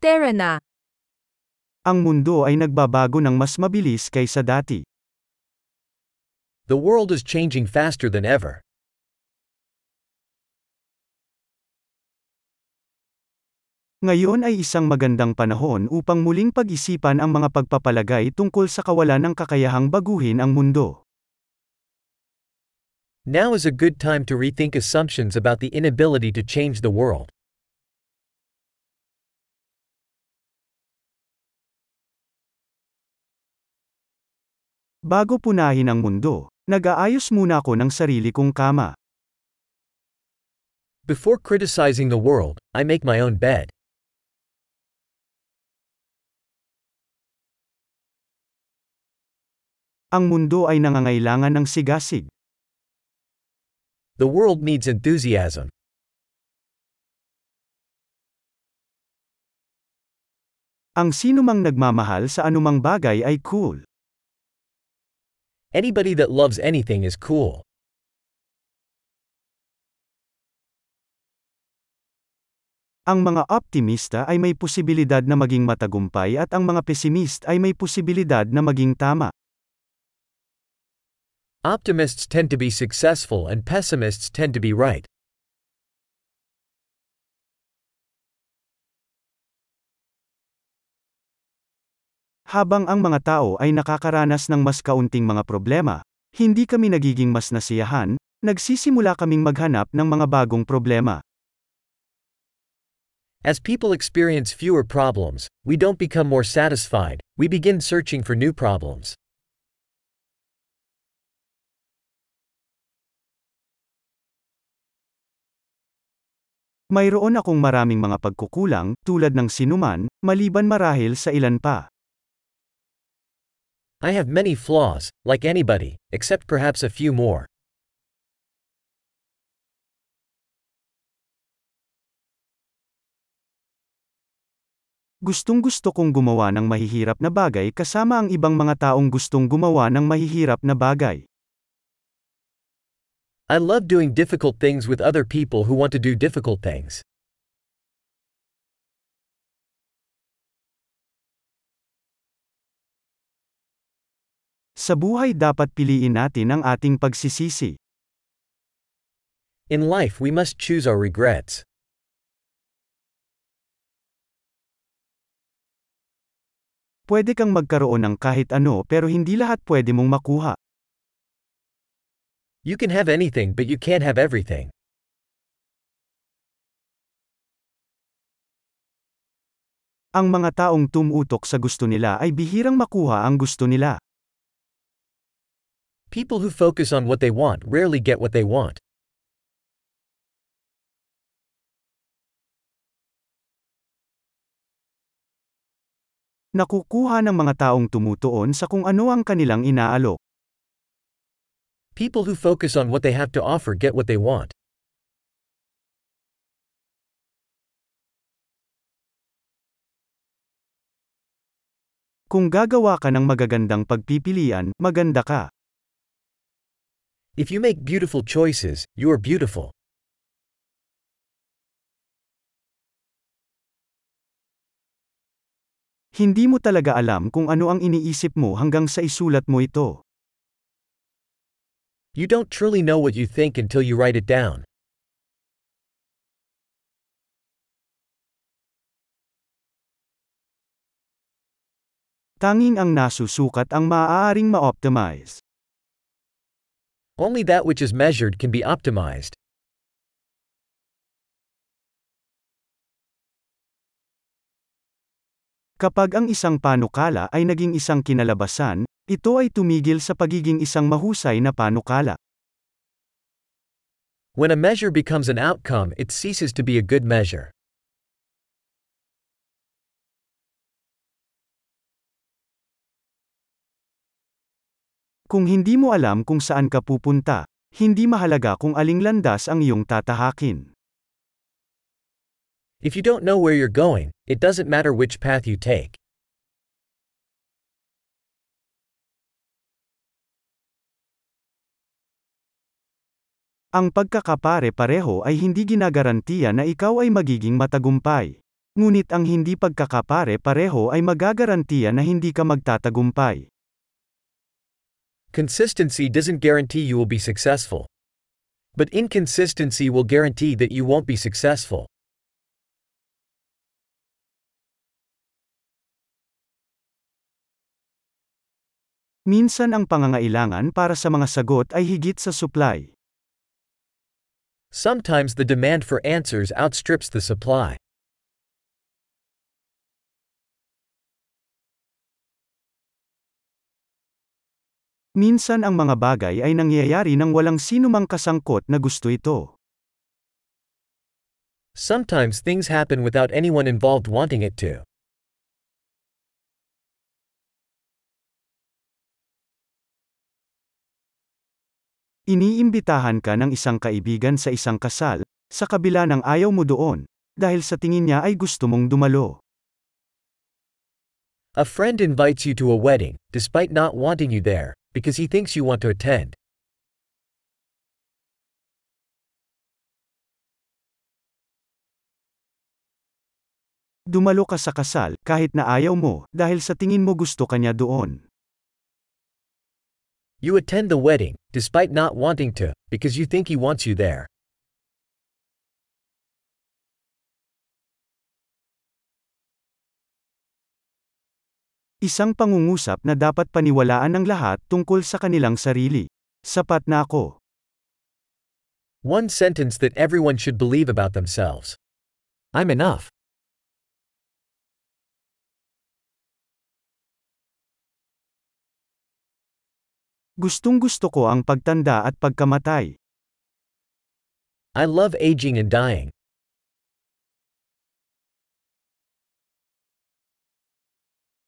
Tara na. Ang mundo ay nagbabago ng mas mabilis kaysa dati. The world is changing faster than ever. Ngayon ay isang magandang panahon upang muling pag-isipan ang mga pagpapalagay tungkol sa kawalan ng kakayahang baguhin ang mundo. Now is a good time to rethink assumptions about the inability to change the world. Bago punahin ang mundo, nag-aayos muna ako ng sarili kong kama. Before criticizing the world, I make my own bed. Ang mundo ay nangangailangan ng sigasig. The world needs enthusiasm. Ang sinumang nagmamahal sa anumang bagay ay cool. Anybody that loves anything is cool. Ang mga optimista ay may posibilidad na maging matagumpay at ang mga pesimist ay may posibilidad na maging tama. Optimists tend to be successful and pessimists tend to be right. Habang ang mga tao ay nakakaranas ng mas kaunting mga problema, hindi kami nagiging mas nasiyahan, nagsisimula kaming maghanap ng mga bagong problema. As people experience fewer problems, we don't become more satisfied, we begin searching for new problems. Mayroon akong maraming mga pagkukulang, tulad ng sinuman, maliban marahil sa ilan pa. I have many flaws, like anybody, except perhaps a few more. Gustong gusto kong gumawa ng mahihirap na bagay kasama ang ibang mga taong gustong gumawa ng mahihirap na bagay. I love doing difficult things with other people who want to do difficult things. Sa buhay dapat piliin natin ang ating pagsisisi. In life, we must choose our regrets. Pwede kang magkaroon ng kahit ano pero hindi lahat pwede mong makuha. You can have anything, but you can't have everything. Ang mga taong tumutok sa gusto nila ay bihirang makuha ang gusto nila. People who focus on what they want rarely get what they want. Nakukuha ng mga taong tumutuon sa kung ano ang kanilang inaalok. People who focus on what they have to offer get what they want. Kung gagawa ka ng magagandang pagpipilian, maganda ka. If you make beautiful choices, you are beautiful. Hindi mo talaga alam kung ano ang iniisip mo hanggang sa isulat mo ito. You don't truly know what you think until you write it down. Tanging ang nasusukat ang maaaring ma-optimize. Only that which is measured can be optimized. Kapag ang isang panukala ay naging isang kinalabasan, ito ay tumigil sa pagiging isang mahusay na panukala. When a measure becomes an outcome, it ceases to be a good measure. Kung hindi mo alam kung saan ka pupunta, hindi mahalaga kung aling landas ang iyong tatahakin. If you don't know where you're going, it doesn't matter which path you take. Ang pagkakapare-pareho ay hindi ginagarantiya na ikaw ay magiging matagumpay. Ngunit ang hindi pagkakapare-pareho ay magagarantiya na hindi ka magtatagumpay. Consistency doesn't guarantee you will be successful. But inconsistency will guarantee that you won't be successful. Minsan ang pangangailangan para sa mga sagot ay higit sa supply. Sometimes the demand for answers outstrips the supply. Minsan ang mga bagay ay nangyayari nang walang sinumang kasangkot na gusto ito. Sometimes things happen without anyone involved wanting it to. Iniimbitahan ka ng isang kaibigan sa isang kasal, sa kabila ng ayaw mo doon, dahil sa tingin niya ay gusto mong dumalo. A friend invites you to a wedding, despite not wanting you there, because he thinks you want to attend. Dumalo ka sa kasal, kahit na ayaw mo, dahil sa tingin mo gusto kanya doon. You attend the wedding, despite not wanting to, because you think he wants you there. Isang pangungusap na dapat paniwalaan ng lahat tungkol sa kanilang sarili. Sapat na ako. One sentence that everyone should believe about themselves. I'm enough. Gustong gusto ko ang pagtanda at pagkamatay. I love aging and dying.